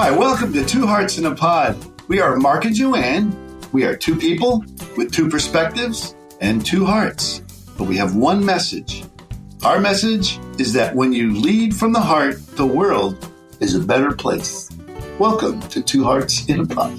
Hi, welcome to Two Hearts in a Pod. We are Mark and Joanne. We are two people with two perspectives and two hearts, but we have one message. Our message is that when you lead from the heart, the world is a better place. Welcome to Two Hearts in a Pod.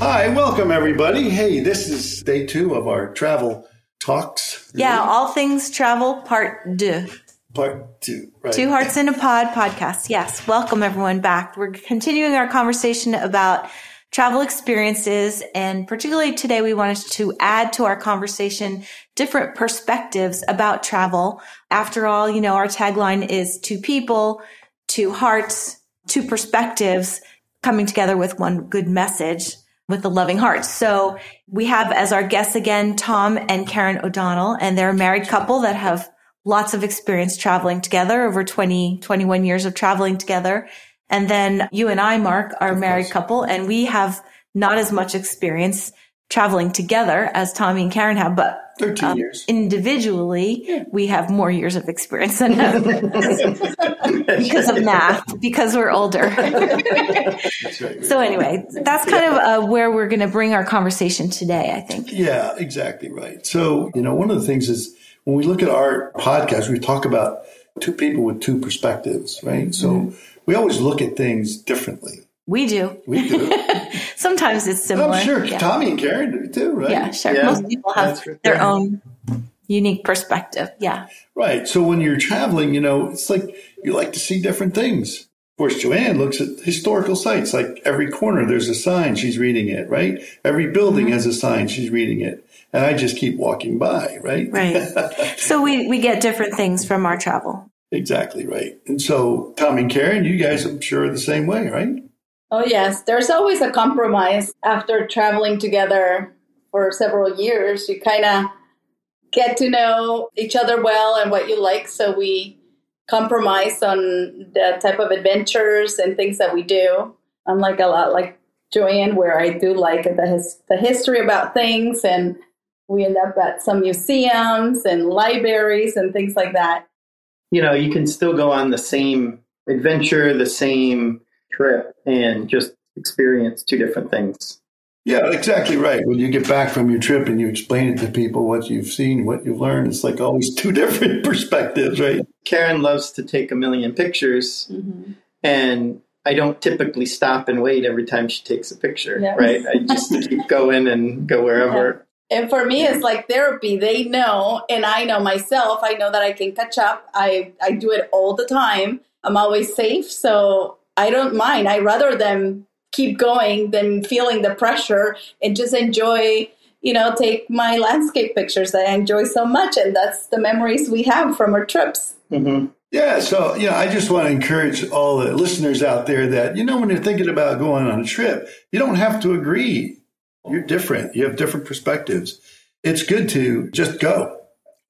Hi, welcome everybody. Hey, this is day two of our travel talks. Yeah, all things travel part deux. Part two, right? Two Hearts in a Pod podcast. Yes, welcome everyone back. We're continuing our conversation about travel experiences, and particularly today, we wanted to add to our conversation different perspectives about travel. After all, you know, our tagline is two people, two hearts, two perspectives coming together with one good message with a loving heart. So we have as our guests again, Tom and Karen O'Donnell, and they're a married couple that have lots of experience traveling together over 20, 21 years of traveling together. And then you and I, Mark, are a married couple and we have not as much experience traveling together as Tommy and Karen have, but 13 um, years. individually, yeah. we have more years of experience than them because of math, because we're older. right, so anyway, that's kind yeah. of uh, where we're going to bring our conversation today, I think. Yeah, exactly right. So, you know, one of the things is when we look at our podcast, we talk about two people with two perspectives, right? So mm-hmm. we always look at things differently. We do. We do. Sometimes it's similar. I'm sure yeah. Tommy and Karen do too, right? Yeah, sure. Yeah. Most people have their own unique perspective. Yeah. Right. So when you're traveling, you know, it's like you like to see different things. Of course, Joanne looks at historical sites. Like every corner, there's a sign. She's reading it, right? Every building mm-hmm. has a sign. She's reading it and I just keep walking by, right? Right. so we, we get different things from our travel. Exactly right. And so, Tom and Karen, you guys, I'm sure, are the same way, right? Oh, yes. There's always a compromise after traveling together for several years. You kind of get to know each other well and what you like. So we compromise on the type of adventures and things that we do. Unlike a lot like Joanne, where I do like the his, the history about things and we end up at some museums and libraries and things like that. You know, you can still go on the same adventure, the same trip, and just experience two different things. Yeah, exactly right. When you get back from your trip and you explain it to people what you've seen, what you've learned, it's like always two different perspectives, right? Karen loves to take a million pictures, mm-hmm. and I don't typically stop and wait every time she takes a picture, yes. right? I just keep going and go wherever. And for me, it's like therapy. They know, and I know myself. I know that I can catch up. I, I do it all the time. I'm always safe. So I don't mind. I rather them keep going than feeling the pressure and just enjoy, you know, take my landscape pictures that I enjoy so much. And that's the memories we have from our trips. Mm-hmm. Yeah. So, you know, I just want to encourage all the listeners out there that, you know, when you're thinking about going on a trip, you don't have to agree you're different. You have different perspectives. It's good to just go.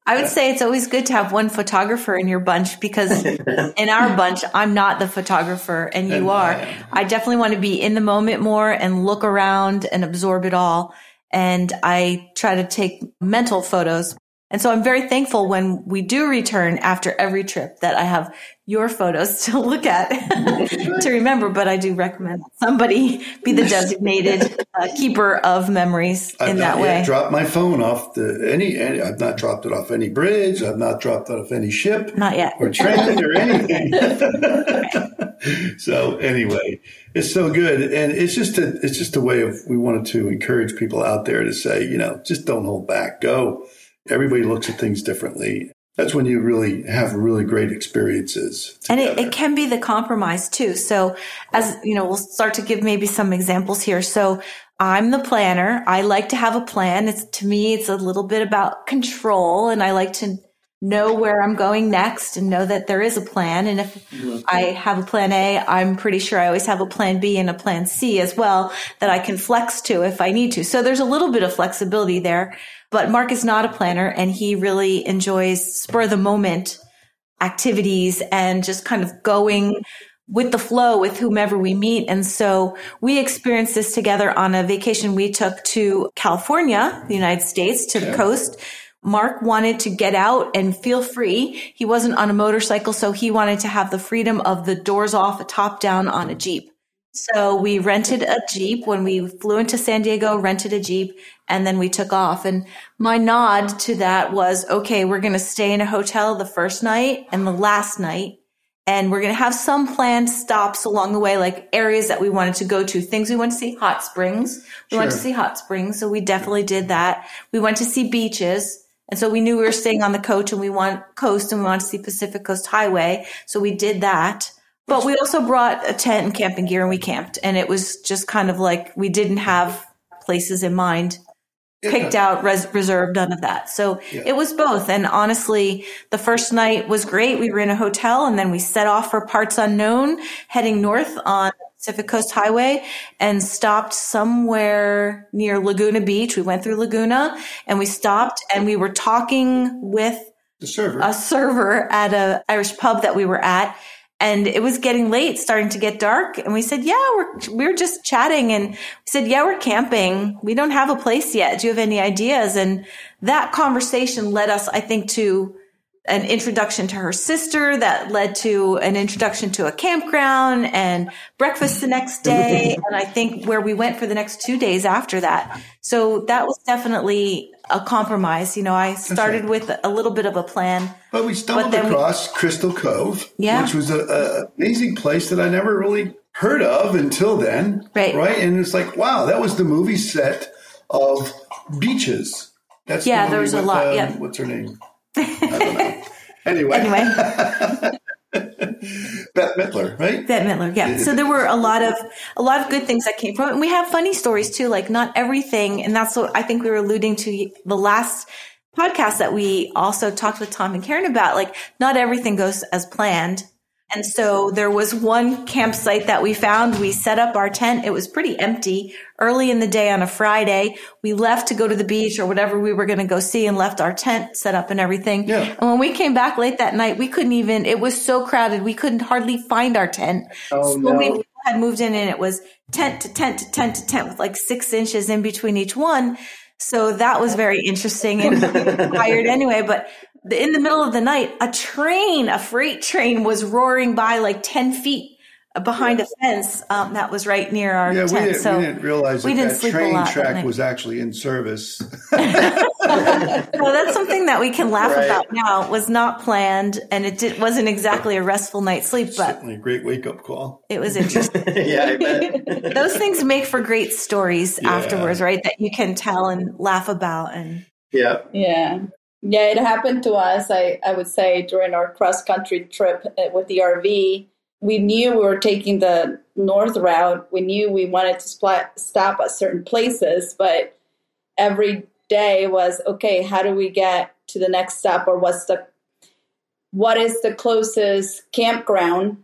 I would say it's always good to have one photographer in your bunch because in our bunch, I'm not the photographer and you and are. I, I definitely want to be in the moment more and look around and absorb it all. And I try to take mental photos. And so I'm very thankful when we do return after every trip that I have your photos to look at to remember, but I do recommend somebody be the designated uh, keeper of memories I've in that way. Dropped my phone off the any, any. I've not dropped it off any bridge. I've not dropped it off any ship. Not yet. Or train or anything. so anyway, it's so good, and it's just a it's just a way of we wanted to encourage people out there to say, you know, just don't hold back, go. Everybody looks at things differently that's when you really have really great experiences. Together. And it, it, can be the compromise too. So as you know, we'll start to give maybe some examples here. So I'm the planner. I like to have a plan. It's to me, it's a little bit about control and I like to know where I'm going next and know that there is a plan. And if mm-hmm. I have a plan A, I'm pretty sure I always have a plan B and a plan C as well that I can flex to if I need to. So there's a little bit of flexibility there. But Mark is not a planner and he really enjoys spur the moment activities and just kind of going with the flow with whomever we meet. And so we experienced this together on a vacation we took to California, the United States, to the coast. Mark wanted to get out and feel free. He wasn't on a motorcycle, so he wanted to have the freedom of the doors off, top down on a Jeep. So we rented a Jeep when we flew into San Diego, rented a Jeep, and then we took off. And my nod to that was, okay, we're going to stay in a hotel the first night and the last night. And we're going to have some planned stops along the way, like areas that we wanted to go to, things we want to see, hot springs. We sure. went to see hot springs. So we definitely did that. We went to see beaches. And so we knew we were staying on the coast and we want coast and we wanted to see Pacific Coast Highway. So we did that. But we also brought a tent and camping gear and we camped. And it was just kind of like we didn't have places in mind picked out, res- reserved, none of that. So yeah. it was both. And honestly, the first night was great. We were in a hotel and then we set off for parts unknown, heading north on Pacific Coast Highway and stopped somewhere near Laguna Beach. We went through Laguna and we stopped and we were talking with the server, a server at a Irish pub that we were at. And it was getting late, starting to get dark. And we said, yeah, we're, we are just chatting. And we said, yeah, we're camping. We don't have a place yet. Do you have any ideas? And that conversation led us, I think, to an introduction to her sister that led to an introduction to a campground and breakfast the next day. and I think where we went for the next two days after that. So that was definitely a compromise. You know, I started right. with a little bit of a plan. But we stumbled but across we, Crystal Cove, yeah. which was an amazing place that I never really heard of until then. Right. Right. And it's like, wow, that was the movie set of beaches. That's yeah, the there was with, a lot. Um, yeah. What's her name? I don't know. Anyway. anyway. Bette Midler, right? Bette Midler, yeah. So there were a lot of a lot of good things that came from it. And we have funny stories too, like not everything, and that's what I think we were alluding to the last podcast that we also talked with Tom and Karen about. Like not everything goes as planned. And so there was one campsite that we found. We set up our tent. It was pretty empty early in the day on a Friday. We left to go to the beach or whatever we were going to go see and left our tent set up and everything. Yeah. And when we came back late that night, we couldn't even, it was so crowded. We couldn't hardly find our tent. Oh, so no. we had moved in and it was tent to tent to tent to tent with like six inches in between each one. So that was very interesting and tired anyway. But in the middle of the night, a train, a freight train was roaring by like 10 feet behind a fence um, that was right near our yeah, tent. We didn't, so we didn't realize we that, didn't that train track was actually in service. well, that's something that we can laugh right. about now. It was not planned, and it did, wasn't exactly a restful night's sleep, but certainly a great wake up call. It was interesting. yeah, I bet. Those things make for great stories yeah. afterwards, right? That you can tell and laugh about, and yeah, yeah. Yeah, it happened to us. I, I would say during our cross country trip uh, with the RV, we knew we were taking the north route. We knew we wanted to stop at certain places, but every day was okay. How do we get to the next stop, or what's the what is the closest campground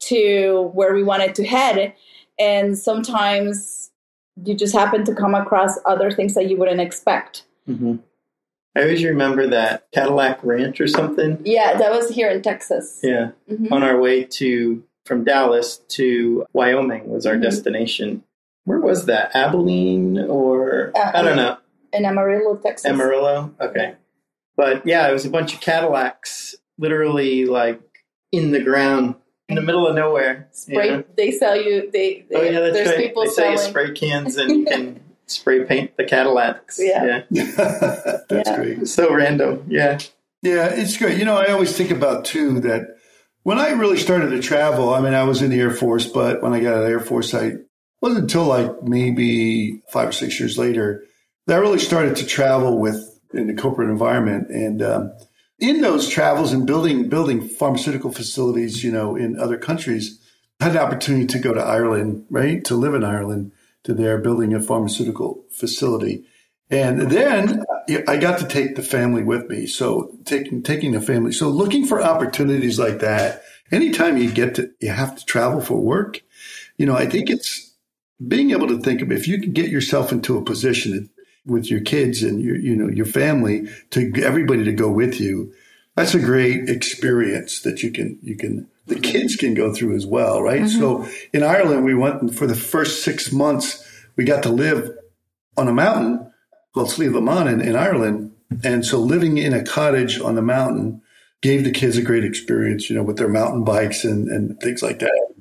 to where we wanted to head? And sometimes you just happen to come across other things that you wouldn't expect. Mm-hmm. I always remember that Cadillac Ranch or something. Yeah, that was here in Texas. Yeah, mm-hmm. on our way to from Dallas to Wyoming was our mm-hmm. destination. Where was that? Abilene or uh, I don't know. In Amarillo, Texas. Amarillo. Okay, but yeah, it was a bunch of Cadillacs, literally like in the ground in the middle of nowhere. Spray. You know? They sell you. They, they oh yeah, that's there's right. people they selling spray cans and you can spray paint the Cadillacs. Yeah. yeah. That's yeah. great. So random. Yeah. Yeah, it's great. You know, I always think about too that when I really started to travel, I mean, I was in the Air Force, but when I got out of the Air Force, I wasn't until like maybe five or six years later that I really started to travel with in the corporate environment. And um, in those travels and building building pharmaceutical facilities, you know, in other countries, I had the opportunity to go to Ireland, right, to live in Ireland to there building a pharmaceutical facility. And then I got to take the family with me. So taking, taking the family. So looking for opportunities like that, anytime you get to, you have to travel for work, you know, I think it's being able to think of if you can get yourself into a position with your kids and your, you know, your family to everybody to go with you. That's a great experience that you can, you can the kids can go through as well, right? Mm-hmm. So in Ireland, we went for the first six months, we got to live on a mountain called Slieve Leman in, in Ireland. And so living in a cottage on the mountain gave the kids a great experience, you know, with their mountain bikes and, and things like that.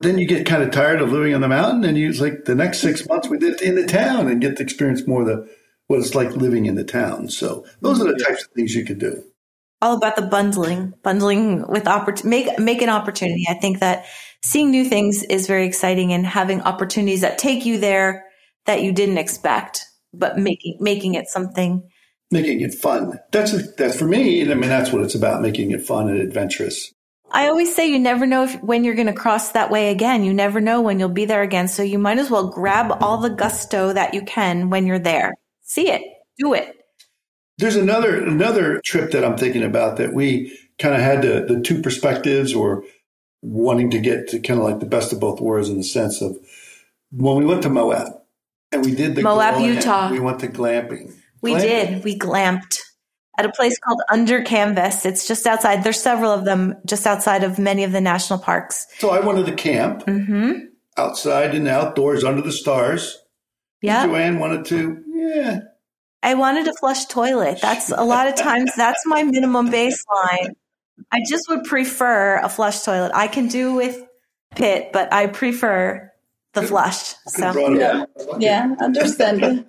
Then you get kind of tired of living on the mountain and you like the next six months we lived in the town and get to experience more of the what it's like living in the town. So those are the types of things you can do. All about the bundling, bundling with opportunity, make, make an opportunity. I think that seeing new things is very exciting and having opportunities that take you there that you didn't expect, but making, making it something. Making it fun. That's, that's for me. I mean, that's what it's about, making it fun and adventurous. I always say you never know if, when you're going to cross that way again. You never know when you'll be there again. So you might as well grab all the gusto that you can when you're there. See it, do it. There's another another trip that I'm thinking about that we kind of had the, the two perspectives or wanting to get to kind of like the best of both worlds in the sense of when we went to Moab and we did the Moab, Utah. We went to glamping. We glamping. did. We glamped at a place called Under Canvas. It's just outside. There's several of them just outside of many of the national parks. So I wanted to camp mm-hmm. outside and outdoors under the stars. Yeah. Joanne wanted to, yeah. I wanted a flush toilet. That's a lot of times that's my minimum baseline. I just would prefer a flush toilet. I can do with pit, but I prefer the flush. So yeah, yeah, understand.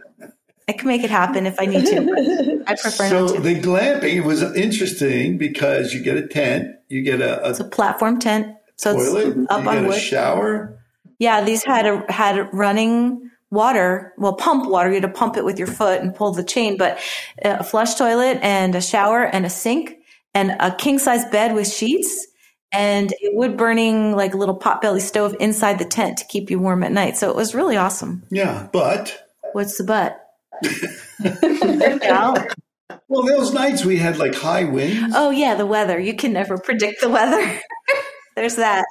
I can make it happen if I need to. I prefer so not to. the glamping was interesting because you get a tent, you get a, a it's a platform tent, so toilet, it's up you on get wood. a shower. Yeah, these had a, had running water. Well, pump water. You had to pump it with your foot and pull the chain, but uh, a flush toilet and a shower and a sink and a king size bed with sheets and a wood burning like a little potbelly stove inside the tent to keep you warm at night. So it was really awesome. Yeah, but what's the but? well, those nights we had like high winds. Oh yeah, the weather. You can never predict the weather. There's that.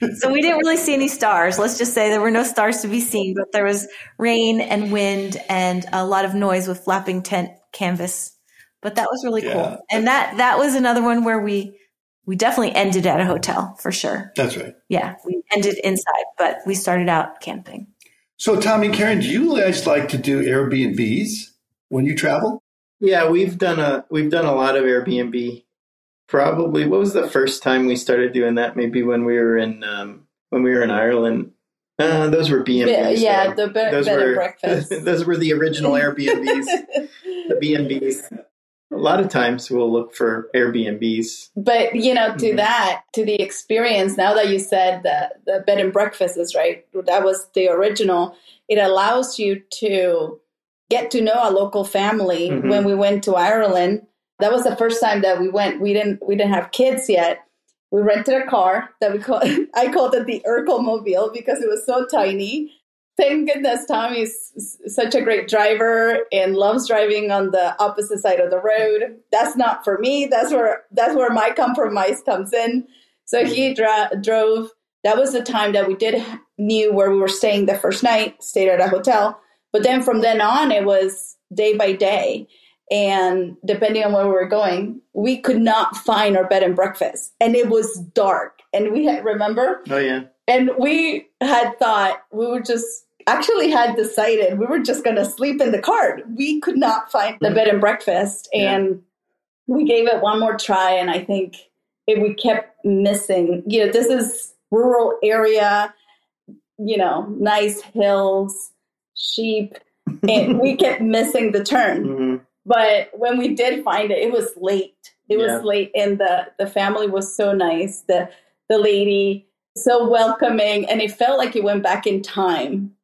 So we didn't really see any stars. Let's just say there were no stars to be seen, but there was rain and wind and a lot of noise with flapping tent canvas. But that was really yeah. cool. And that that was another one where we we definitely ended at a hotel for sure. That's right. Yeah, we ended inside, but we started out camping. So, Tommy and Karen, do you guys like to do Airbnbs when you travel? Yeah, we've done a we've done a lot of Airbnb. Probably, what was the first time we started doing that? Maybe when we were in um, when we were in Ireland. Uh, those were B and B's. Yeah, the be- those were breakfast. those were the original Airbnbs, the B and B's. A lot of times we'll look for Airbnbs. But you know, to mm-hmm. that, to the experience. Now that you said that the bed and breakfast is right, that was the original. It allows you to get to know a local family. Mm-hmm. When we went to Ireland, that was the first time that we went. We didn't we didn't have kids yet. We rented a car that we called I called it the Urkel Mobile because it was so tiny thank goodness Tommy is such a great driver and loves driving on the opposite side of the road. That's not for me. That's where that's where my compromise comes in. So he dra- drove. That was the time that we did knew where we were staying the first night. Stayed at a hotel, but then from then on, it was day by day. And depending on where we were going, we could not find our bed and breakfast, and it was dark. And we had remember. Oh yeah. And we had thought we would just actually had decided we were just going to sleep in the car. We could not find the bed and breakfast, and yeah. we gave it one more try. And I think we kept missing, you know, this is rural area, you know, nice hills, sheep, and we kept missing the turn. Mm-hmm. But when we did find it, it was late. It yeah. was late, and the the family was so nice. The the lady so welcoming, and it felt like it went back in time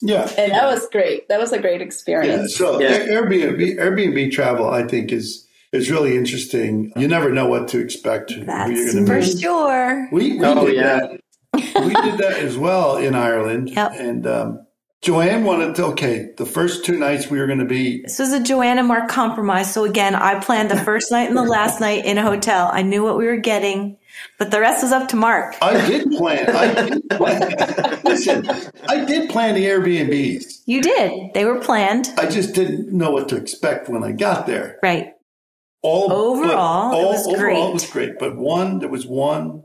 yeah, and that was great. That was a great experience. Yeah, so yeah. Airbnb Airbnb travel, I think, is is really interesting. You never know what to expect. That's for meet. sure. We, we oh, did yeah. that. we did that as well in Ireland. Yep. And um, Joanne wanted to, okay, the first two nights we were going to be. This was a Joanne and Mark compromise. So again, I planned the first night and the last night in a hotel. I knew what we were getting. But the rest was up to Mark. I did plan. I did plan. Listen, I did plan the Airbnbs. You did. They were planned. I just didn't know what to expect when I got there. Right. All overall, all, it was overall, great. it was great. But one, there was one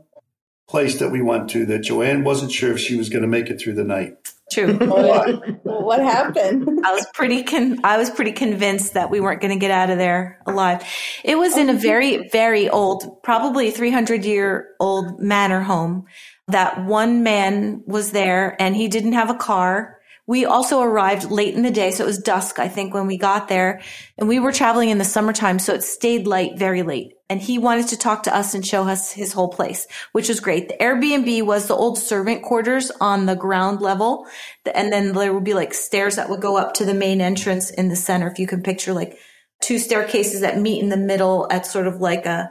place that we went to that Joanne wasn't sure if she was going to make it through the night. True. what, what happened? I was pretty con- I was pretty convinced that we weren't going to get out of there alive. It was in a very very old, probably 300 year old manor home that one man was there and he didn't have a car. We also arrived late in the day, so it was dusk, I think, when we got there. And we were traveling in the summertime, so it stayed light very late. And he wanted to talk to us and show us his whole place, which was great. The Airbnb was the old servant quarters on the ground level. And then there would be like stairs that would go up to the main entrance in the center. If you can picture like two staircases that meet in the middle at sort of like a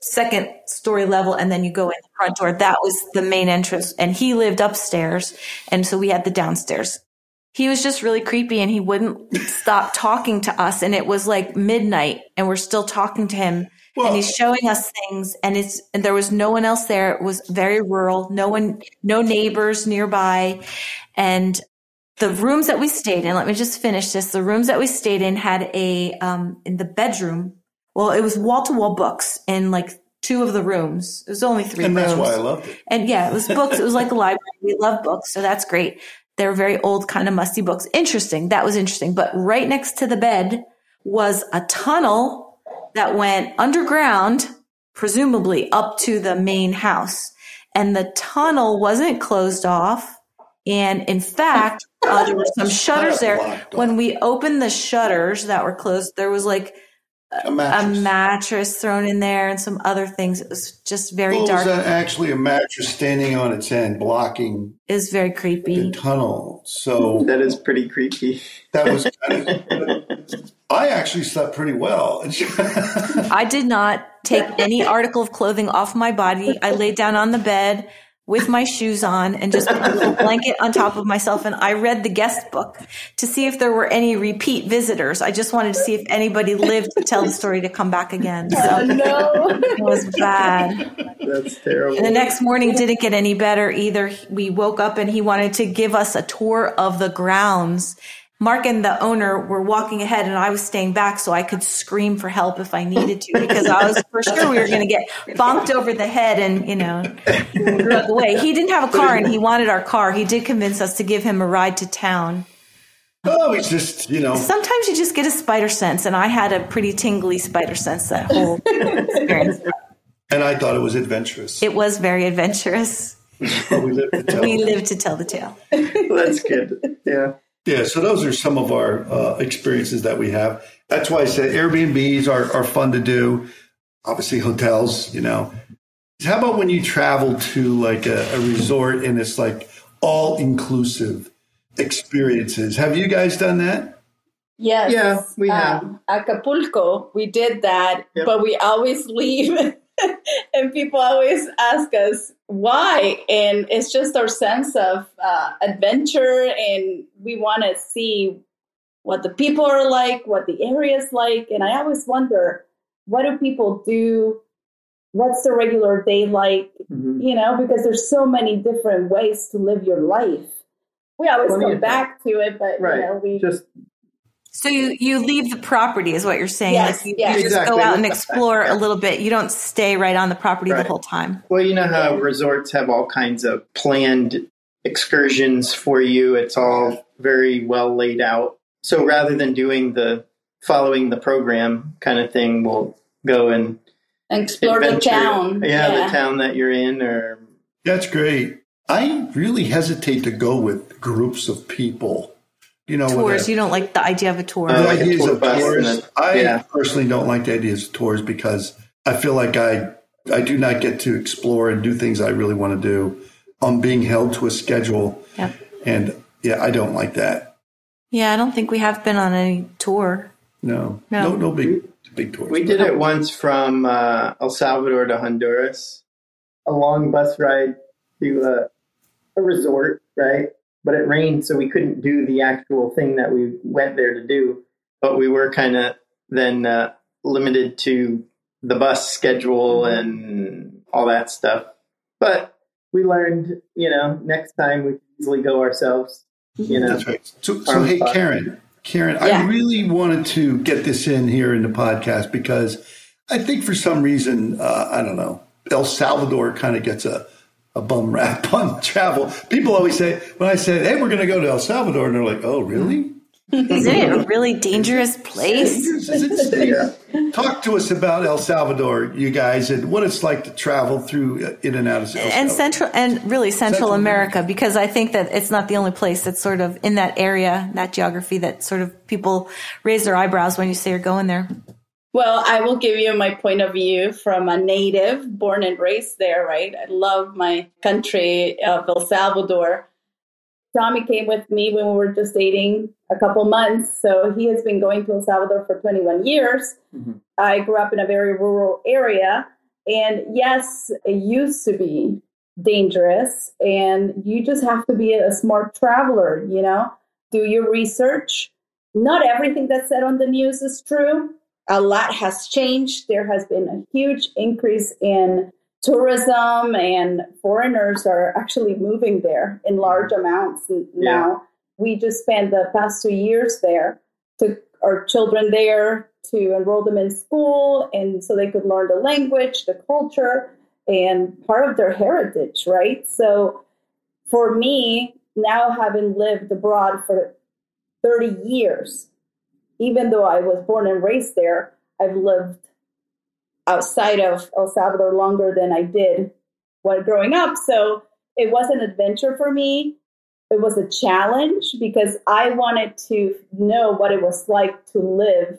second story level and then you go in the front door. That was the main entrance and he lived upstairs. And so we had the downstairs. He was just really creepy and he wouldn't stop talking to us. And it was like midnight and we're still talking to him Well- and he's showing us things and it's, and there was no one else there. It was very rural. No one, no neighbors nearby. And the rooms that we stayed in, let me just finish this. The rooms that we stayed in had a, um, in the bedroom, well, it was wall to wall books in like two of the rooms. It was only three And rooms. that's why I loved it. And yeah, it was books. It was like a library. We love books. So that's great. they're very old, kind of musty books. Interesting. That was interesting. But right next to the bed was a tunnel that went underground, presumably up to the main house. And the tunnel wasn't closed off. And in fact, uh, there were some shutters there. When we opened the shutters that were closed, there was like A a mattress. mattress thrown in there and some other things. It was just very Well, dark. was that actually a mattress standing on its end, blocking Is was very the creepy. tunnel? So That is pretty creepy. that was kind of. I actually slept pretty well. I did not take any article of clothing off my body. I laid down on the bed with my shoes on and just put a little blanket on top of myself. And I read the guest book to see if there were any repeat visitors. I just wanted to see if anybody lived to tell the story to come back again. Oh, So no. it was bad. That's terrible. And the next morning didn't get any better either. We woke up and he wanted to give us a tour of the grounds. Mark and the owner were walking ahead and I was staying back so I could scream for help if I needed to because I was for sure we were going to get bonked over the head and, you know, drug away. He didn't have a car and he wanted our car. He did convince us to give him a ride to town. oh, it's just you know. Sometimes you just get a spider sense and I had a pretty tingly spider sense that whole experience. And I thought it was adventurous. It was very adventurous. We lived to tell. We lived to tell the tale. That's good. Yeah. Yeah, so those are some of our uh, experiences that we have. That's why I said Airbnbs are, are fun to do. Obviously, hotels, you know. How about when you travel to like a, a resort and it's like all inclusive experiences? Have you guys done that? Yes. Yeah, we have. Um, Acapulco, we did that, Yep. but we always leave. and people always ask us why. And it's just our sense of uh, adventure, and we want to see what the people are like, what the area is like. And I always wonder what do people do? What's the regular day like? Mhm. You know, because there's so many different ways to live your life. We always Plenty come back to it, but Right. you know, we Just So you, you leave the property is what you're saying. Yes, like you, yes. you just Exactly. go out and explore a little bit. You don't stay right on the property Right. the whole time. well, you know how resorts have all kinds of planned excursions for you. It's all very well laid out. So rather than doing the following the program kind of thing, we'll go and and explore the adventure- town. Yeah, the town that you're in, or That's great. I really hesitate to go with groups of people. You know, with Tours, a- you don't like the idea of a tour. Uh, the like a ideas tour of tours. then- I yeah. personally don't like the ideas of tours because I feel like I I do not get to explore and do things I really want to do. I'm being held to a schedule, Yep. and yeah, I don't like that. Yeah, I don't think we have been on any tour. No, No. no, no, big big tours. We did it once from uh, El Salvador to Honduras, a long bus ride to uh, a resort, right? But it rained, so we couldn't do the actual thing that we went there to do. But we were kind of then uh, limited to the bus schedule and all that stuff. But we learned, you know, next time we can easily go ourselves. You know, That's right. So, so hey, spot. Karen, Karen, I really wanted to get this in here in the podcast because I think for some reason, uh, I don't know, El Salvador kind of gets a, a bum rap on travel. People always say when I said, "Hey, we're going to go to El Salvador," and they're like, "Oh, really?" Isn't it a really dangerous place? Talk to us about El Salvador, you guys, and what it's like to travel through uh, in and out of El Salvador. and central and really central, Central America, because I think that it's not the only place that's sort of in that area, that geography that sort of people raise their eyebrows when you say you're going there. Well, I will give you my point of view from a native, born and raised there, right? I love my country of El Salvador. Tommy came with me when we were just dating a couple months. So he has been going to El Salvador for 21 years. Mm-hmm. I grew up in a very rural area. And yes, it used to be dangerous. And you just have to be a smart traveler, you know, do your research. Not everything that's said on the news is true. A lot has changed. There has been a huge increase in tourism, and foreigners are actually moving there in large amounts n- Yeah. now. We just spent the past two years there, took our children there to enroll them in school, and so they could learn the language, the culture, and part of their heritage, right? So for me, now having lived abroad for 30 years, even though I was born and raised there, I've lived outside of El Salvador longer than I did when growing up. So it was an adventure for me. It was a challenge because I wanted to know what it was like to live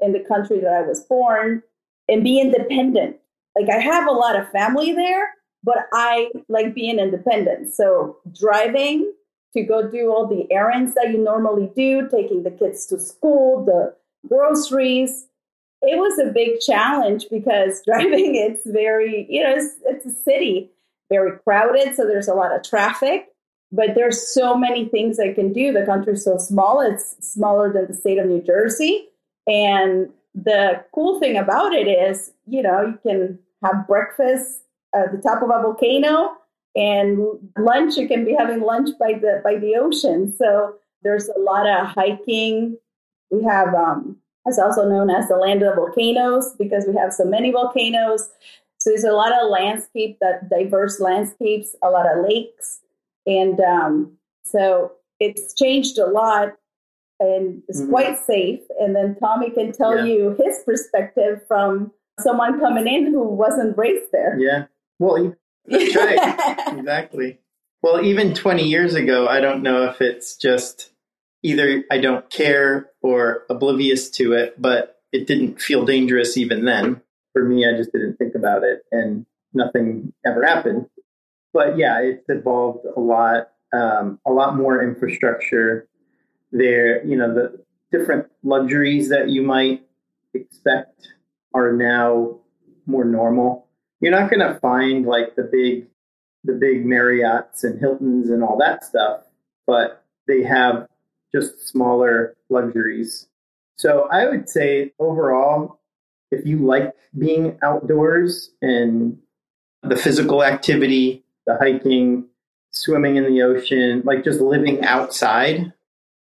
in the country that I was born and be independent. Like I have a lot of family there, but I like being independent. So driving to go do all the errands that you normally do, taking the kids to school, the groceries. It was a big challenge because driving it's very, you know, it's, it's a city, very crowded, so there's a lot of traffic. But there's so many things I can do. The country's so small; it's smaller than the state of New Jersey. And the cool thing about it is, you know, you can have breakfast at the top of a volcano and lunch you can be having lunch by the by the ocean so there's a lot of hiking we have um it's also known as the land of volcanoes because we have so many volcanoes so there's a lot of landscape that diverse landscapes a lot of lakes and um so it's changed a lot and it's Mhm. quite safe and then tommy can tell Yeah. you his perspective from someone coming in who wasn't raised there Yeah. Well, that's right. exactly. Well, even 20 years ago, I don't know if it's just either I don't care or oblivious to it, but it didn't feel dangerous even then. For me, I just didn't think about it and nothing ever happened. But yeah, it's evolved a lot, um, a lot more infrastructure there. You know, the different luxuries that you might expect are now more normal you're not going to find like the big the big marriotts and hiltons and all that stuff but they have just smaller luxuries so i would say overall if you like being outdoors and the physical activity the hiking swimming in the ocean like just living outside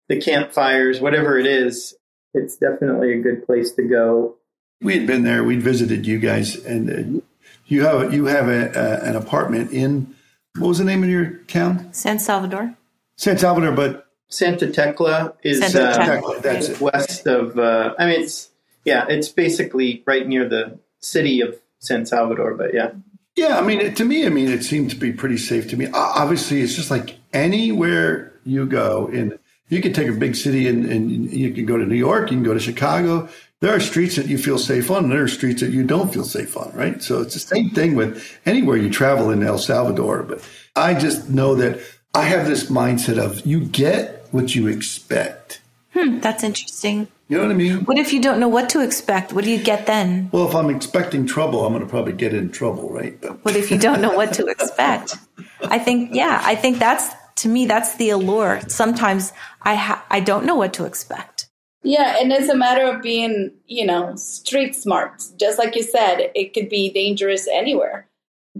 the campfires whatever it is it's definitely a good place to go We had been there. We'd visited you guys, and uh, you have you have a, a, an apartment in what was the name of your town? San Salvador. San Salvador, but Santa Tecla is Santa uh, Tecla. that's it. west of. Uh, I mean, it's yeah, it's basically right near the city of San Salvador. But yeah, Yeah, I mean, it, to me, I mean, it seemed to be pretty safe to me. Obviously, it's just like anywhere you go in, you can take a big city and, and you can go to New York, you can go to Chicago. There are streets that you feel safe on, and there are streets that you don't feel safe on, right? So it's the same thing with anywhere you travel in El Salvador. But I just know that I have this mindset of you get what you expect. Hmm, that's interesting. You know what I mean? What if you don't know what to expect? What do you get then? Well, if I'm expecting trouble, I'm going to probably get in trouble, right? But What if you don't know what to expect? I think, yeah, I think that's to me that's the allure. Sometimes I ha- I don't know what to expect. Yeah, and it's a matter of being, you know, street smart. Just like you said, it could be dangerous anywhere.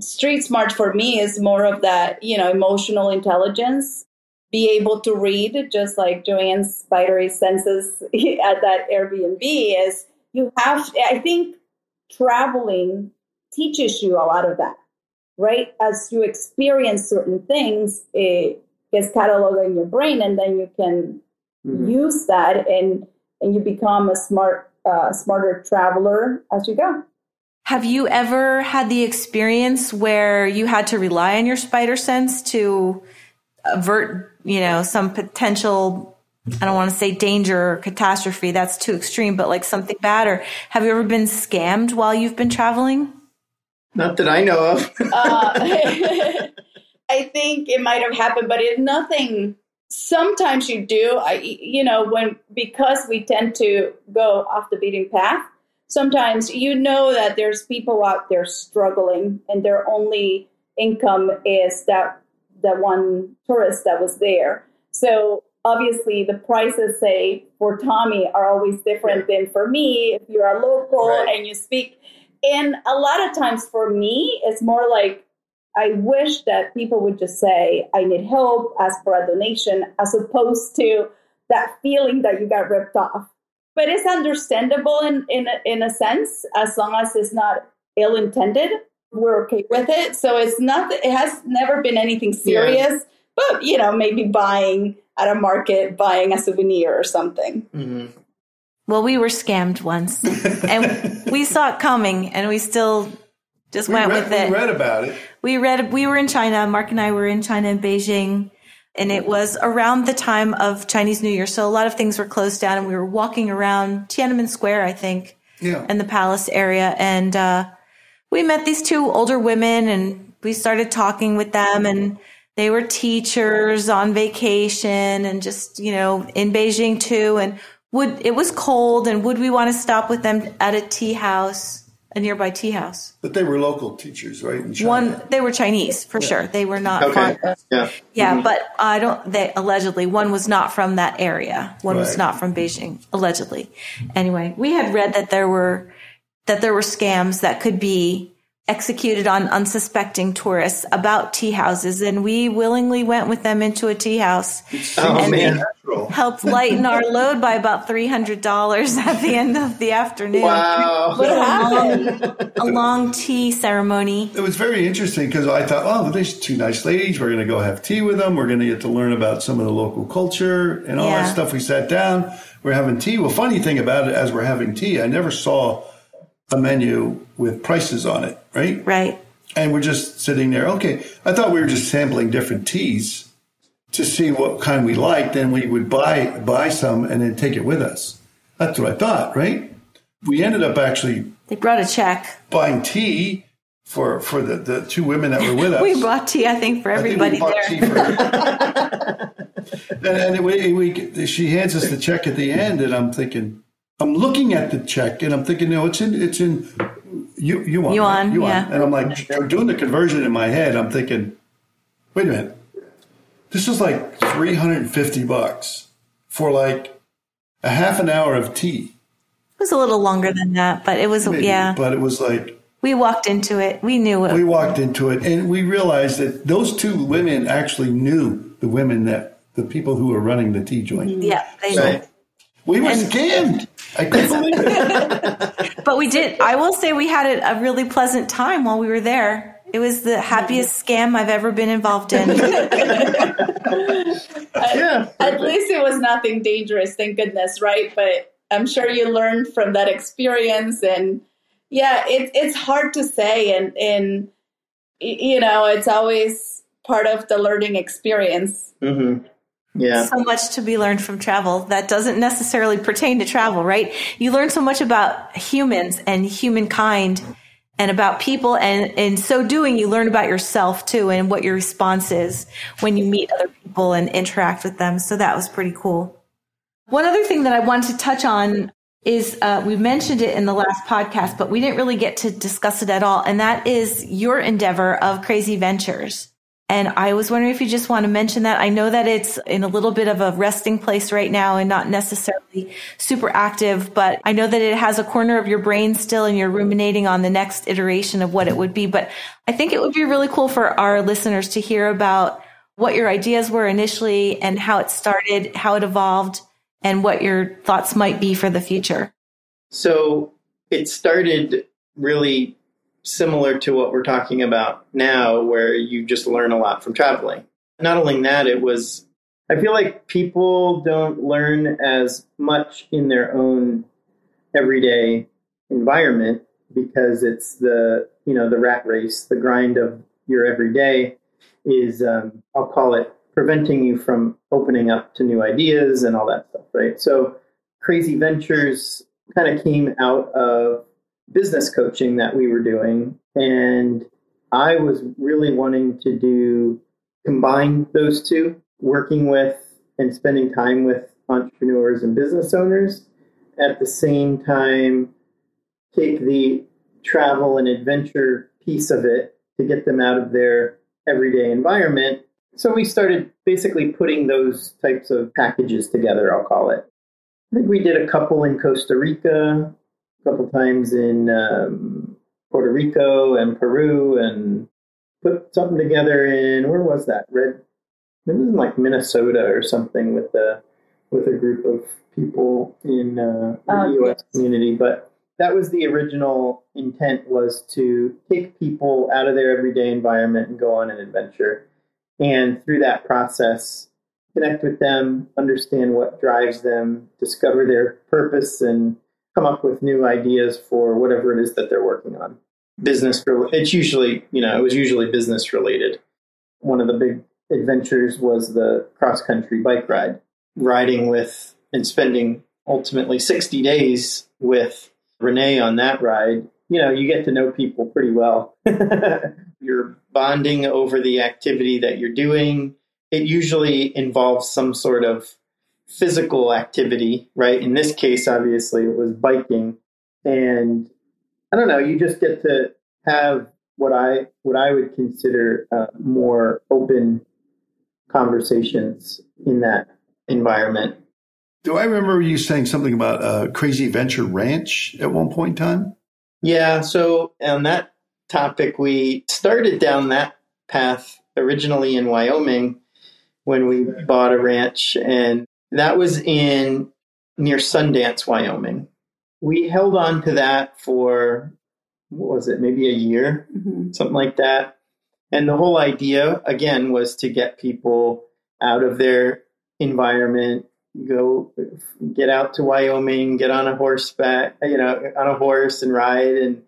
Street smart for me is more of that, you know, emotional intelligence. Be able to read, just like Joanne's spidery senses at that Airbnb is you have, I think traveling teaches you a lot of that. right? As you experience certain things, it gets cataloged in your brain, and then you can mm-hmm. use that, and and you become a smart, uh, smarter traveler as you go. Have you ever had the experience where you had to rely on your spider sense to avert, you know, some potential I don't want to say danger or catastrophe, that's too extreme, but like something bad? Or have you ever been scammed while you've been traveling? Not that I know of. uh, I think it might have happened, but it's nothing. Sometimes you do. I, you know, when because we tend to go off the beaten path, sometimes you know that there's people out there struggling and their only income is that that one tourist that was there. So obviously the prices say for Tommy are always different than for me if you're a local right. and you speak. And a lot of times for me, it's more like I wish that people would just say, I need help, ask for a donation, as opposed to that feeling that you got ripped off but it's understandable in in a, in a sense as long as it's not ill intended we're okay with it so it's not it has never been anything serious yeah. but you know maybe buying at a market buying a souvenir or something mm-hmm. well we were scammed once and we saw it coming and we still just we went read, with it we read about it we read we were in china mark and i were in china in beijing and it was around the time of Chinese New Year. So a lot of things were closed down and we were walking around Tiananmen Square, I think, yeah. and the palace area. And, uh, we met these two older women and we started talking with them and they were teachers on vacation and just, you know, in Beijing too. And would, it was cold and would we want to stop with them at a tea house? A nearby tea house. But they were local teachers, right? One, they were Chinese for yeah. sure. They were not. Okay. Yeah. Yeah, mm-hmm. but I don't. They allegedly one was not from that area. One right. was not from Beijing. Allegedly. Anyway, we had read that there were that there were scams that could be executed on unsuspecting tourists about tea houses, and we willingly went with them into a tea house. Oh and man! Helped lighten our load by about three hundred dollars at the end of the afternoon. Wow! What happened? A long, a long tea ceremony. It was very interesting because I thought, oh, there's two nice ladies. We're going to go have tea with them. We're going to get to learn about some of the local culture and all yeah. that stuff. We sat down. We're having tea. Well, funny thing about it, as we're having tea, I never saw a menu with prices on it, right? Right. And we're just sitting there. Okay. I thought we were just sampling different teas to see what kind we liked. Then we would buy, buy some and then take it with us. That's what I thought, right? We ended up actually. They brought a check. Buying tea for, for the, the two women that were with us. we bought tea, I think, for everybody there. For, and, and we, we, she hands us the check at the end, and I'm thinking, I'm looking at the check and I'm thinking, no, it's in, it's in you, yuan, yuan, yuan. Yeah. And I'm like, doing the conversion in my head. I'm thinking, wait a minute, this is like 350 bucks for like a half an hour of tea. It was a little longer than that, but it was, Maybe, yeah. But it was like, we walked into it. We knew it. We walked into it and we realized that those two women actually knew the women that the people who were running the tea joint. Yeah, they so, we were and, scammed. I couldn't believe it. but we did. I will say we had a, a really pleasant time while we were there. It was the happiest scam I've ever been involved in. yeah, at least it was nothing dangerous, thank goodness, right? But I'm sure you learned from that experience, and yeah, it, it's hard to say, and and you know, it's always part of the learning experience. Mm-hmm yeah. so much to be learned from travel that doesn't necessarily pertain to travel, right? You learn so much about humans and humankind and about people. And in so doing, you learn about yourself too and what your response is when you meet other people and interact with them. So that was pretty cool. One other thing that I wanted to touch on is uh, we mentioned it in the last podcast, but we didn't really get to discuss it at all. And that is your endeavor of Crazy Ventures. And I was wondering if you just want to mention that. I know that it's in a little bit of a resting place right now and not necessarily super active, but I know that it has a corner of your brain still and you're ruminating on the next iteration of what it would be. But I think it would be really cool for our listeners to hear about what your ideas were initially and how it started, how it evolved, and what your thoughts might be for the future. So it started really similar to what we're talking about now, where you just learn a lot from traveling. Not only that, it was, I feel like people don't learn as much in their own everyday environment because it's the, you know, the rat race, the grind of your everyday is, um, I'll call it preventing you from opening up to new ideas and all that stuff, right? So, Crazy Ventures kind of came out of business coaching that we were doing. And I was really wanting to do combine those two, working with and spending time with entrepreneurs and business owners. At the same time, take the travel and adventure piece of it to get them out of their everyday environment. So we started basically putting those types of packages together, I'll call it. I think we did a couple in Costa Rica, a couple times in um, Puerto Rico and Peru, and put something together in where was that? Red. It was in like Minnesota or something with a with a group of people in uh, the Oh, U.S. community. But that was the original intent was to take people out of their everyday environment and go on an adventure, and through that process connect with them, understand what drives them, discover their purpose, and come up with new ideas for whatever it is that they're working on. Business, it's usually, you know, it was usually business related. One of the big adventures was the cross country bike ride, riding with and spending ultimately 60 days with Renee on that ride. You know, you get to know people pretty well. you're bonding over the activity that you're doing it usually involves some sort of physical activity, right? In this case, obviously, it was biking, and I don't know. You just get to have what I what I would consider uh, more open conversations in that environment. Do I remember you saying something about uh, Crazy Venture Ranch at one point in time? Yeah. So on that topic, we started down that path originally in Wyoming when we bought a ranch, and that was in near Sundance, Wyoming. We held on to that for what was it, maybe a year, Mhm. something like that. And the whole idea, again, was to get people out of their environment, go get out to Wyoming, get on a horseback, you know, on a horse and ride and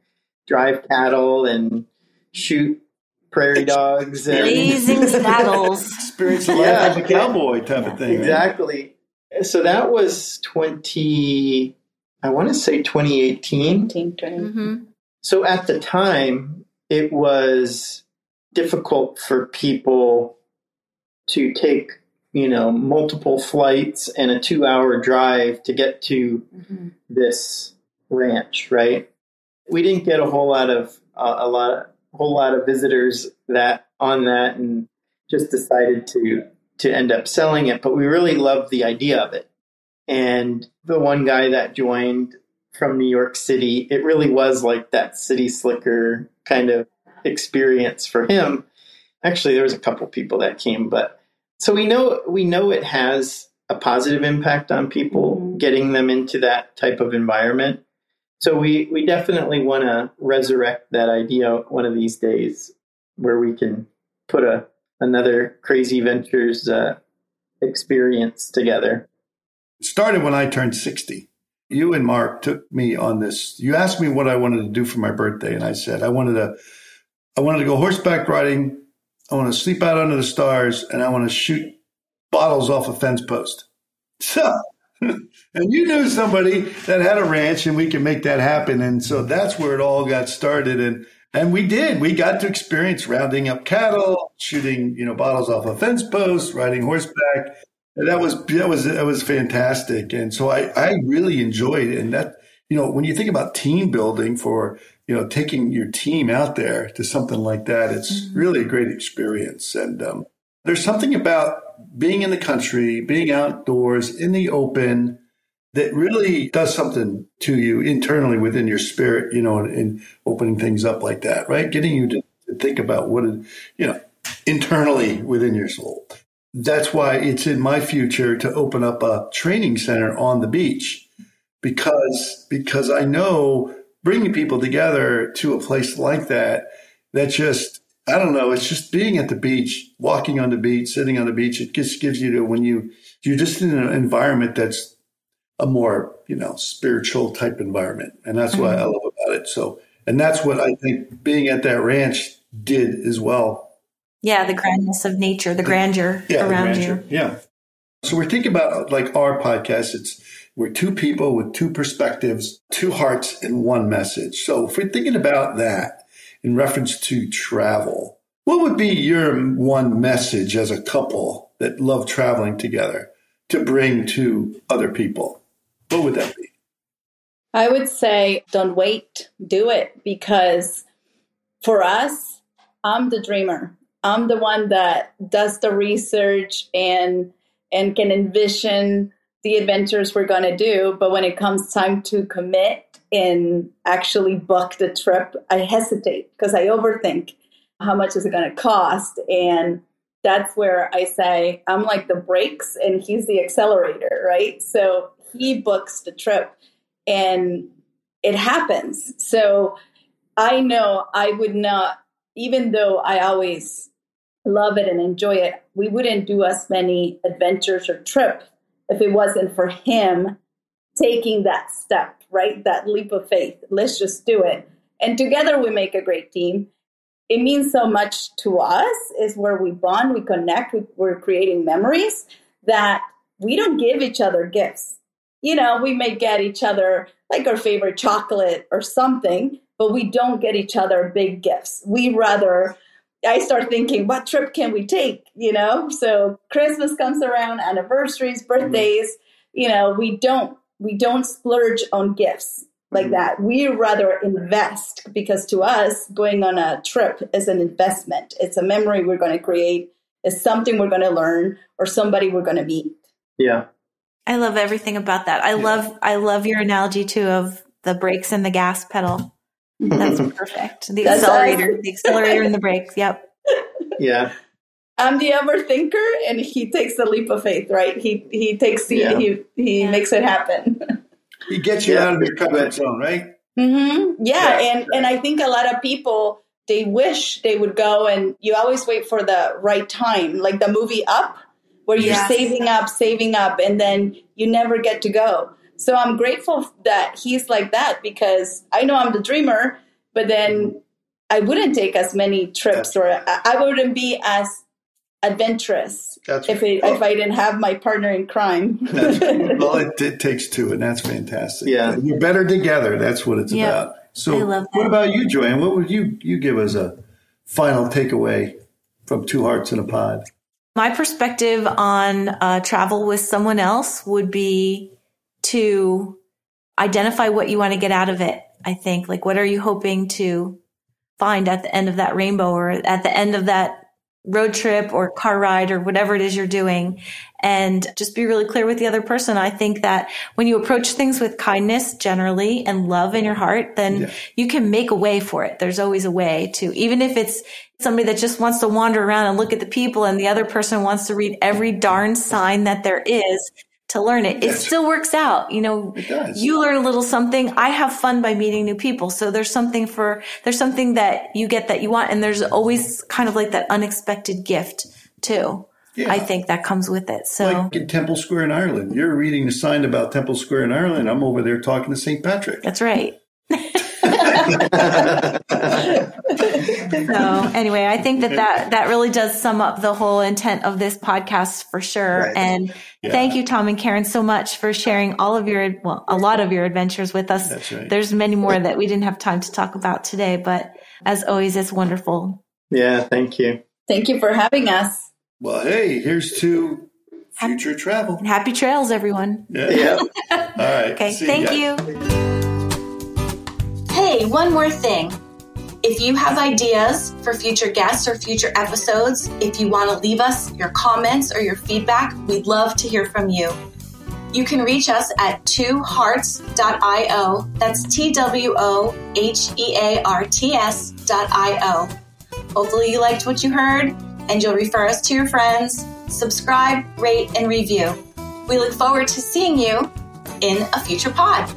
drive cattle and shoot prairie dogs. And, Blazing saddles. Experience the life Yeah. of a cowboy type of thing. right? exactly. So that was 20, I want to say 2018. 18, 20. hmm So at the time, it was difficult for people to take, you know, multiple flights and a two hour drive to get to Mhm. this ranch, right? We didn't get a whole lot of uh, a lot whole lot of visitors that on that and just decided to to end up selling it, but we really loved the idea of it. And the one guy that joined from New York City, it really was like that city slicker kind of experience for him. Actually, there was a couple people that came, but so we know we know it has a positive impact on people, Mhm. getting them into that type of environment. So we we definitely want to resurrect that idea one of these days, where we can put a another crazy ventures uh, experience together. It started when I turned 60. You and Mark took me on this. You asked me what I wanted to do for my birthday, and I said I wanted to I wanted to go horseback riding, I want to sleep out under the stars, and I want to shoot bottles off a fence post. So and you knew somebody that had a ranch and we can make that happen. And so that's where it all got started. And and we did. We got to experience rounding up cattle, shooting, you know, bottles off a fence post, riding horseback. And that was that was that was fantastic. And so I, I really enjoyed it. And that you know, when you think about team building for, you know, taking your team out there to something like that, it's really a great experience. And um, there's something about being in the country, being outdoors in the open that really does something to you internally within your spirit, you know, in opening things up like that, right? Getting you to, to think about what, it, you know, internally within your soul. That's why it's in my future to open up a training center on the beach because because I know bringing people together to a place like that, that just, I don't know, it's just being at the beach, walking on the beach, sitting on the beach. It just gives you to when you, you're just in an environment that's a more, you know, spiritual type environment. And that's what I mm-hmm. love about it. So, and that's what I think being at that ranch did as well. Yeah, the grandness of nature, the grandeur Yeah, the around grandeur. you. Yeah. So we're thinking about like our podcast. It's we're two people with two perspectives, two hearts, and one message. So if we're thinking about that in reference to travel, what would be your one message as a couple that love traveling together to bring to other people? What would that be? I would say don't wait, do it because for us, I'm the dreamer. I'm the one that does the research and and can envision the adventures we're going to do, but when it comes time to commit and actually book the trip, I hesitate because I overthink how much is it going to cost and that's where I say I'm like the brakes and he's the accelerator, right? So he books the trip and it happens. So I know I would not, even though I always love it and enjoy it, we wouldn't do as many adventures or trips if it wasn't for him taking that step, right? That leap of faith. Let's just do it. And together we make a great team. It means so much to us, is where we bond, we connect, we, we're creating memories that we don't give each other gifts you know, we may get each other like our favorite chocolate or something, but we don't get each other big gifts. We rather, I start thinking, what trip can we take? You know, so Christmas comes around, anniversaries, mm-hmm. birthdays, you know, we don't, we don't splurge on gifts like mm-hmm. that. We rather invest because to us, going on a trip is an investment. It's a memory we're going to create, it's something we're going to learn, or somebody we're going to meet. Yeah. I love everything about that. I love I love your analogy too of the brakes and the gas pedal. That's perfect. The That's accelerator, us. the accelerator and the brakes. Yep. Yeah. I'm the overthinker, and he takes the leap of faith. Right? He he takes the Yeah. he he Yeah. makes it happen. He gets you Yeah. out of your comfort zone, right? Mm-hmm. Yeah, Yeah. and and I think a lot of people they wish they would go, and you always wait for the right time, like the movie Up, where you're Yes. saving up, saving up, and then you never get to go. So I'm grateful that he's like that because I know I'm the dreamer, but then I wouldn't take as many trips, or I, I wouldn't be as adventurous That's if right. it, if I didn't have my partner in crime. Well, it, it takes two, and that's fantastic. Yeah. you're better together. That's what it's Yeah. about. So, I love that. what about you, Joanne? What would you you give as a final takeaway from Two Hearts in a Pod? My perspective on uh, travel with someone else would be to identify what you want to get out of it. I think, like, what are you hoping to find at the end of that rainbow or at the end of that road trip or car ride or whatever it is you're doing? And just be really clear with the other person. I think that when you approach things with kindness generally and love in your heart, then Yeah. you can make a way for it. There's always a way to, even if it's somebody that just wants to wander around and look at the people and the other person wants to read every darn sign that there is to learn it. It still works out. You know, you learn a little something. I have fun by meeting new people. So there's something for, there's something that you get that you want. And there's always kind of like that unexpected gift too. Yeah. I think that comes with it. So Like in Temple Square in Ireland, you're reading a sign about Temple Square in Ireland. I'm over there talking to St. Patrick. that's right. So anyway, I think that, that that really does sum up the whole intent of this podcast for sure. Right. And Yeah. thank you, Tom and Karen, so much for sharing all of your, well, a lot of your adventures with us. That's right. There's many more that we didn't have time to talk about today, but as always, it's wonderful. yeah. Thank you. Thank you for having us. Well, hey, here's to future travel. And happy trails, everyone. Yeah. Yeah. All right. Okay. See thank guys. you. Hey, one more thing. If you have ideas for future guests or future episodes, if you want to leave us your comments or your feedback, we'd love to hear from you. You can reach us at twohearts.io. That's T W O H E A R T S.io. Hopefully, you liked what you heard and you'll refer us to your friends. Subscribe, rate, and review. We look forward to seeing you in a future pod.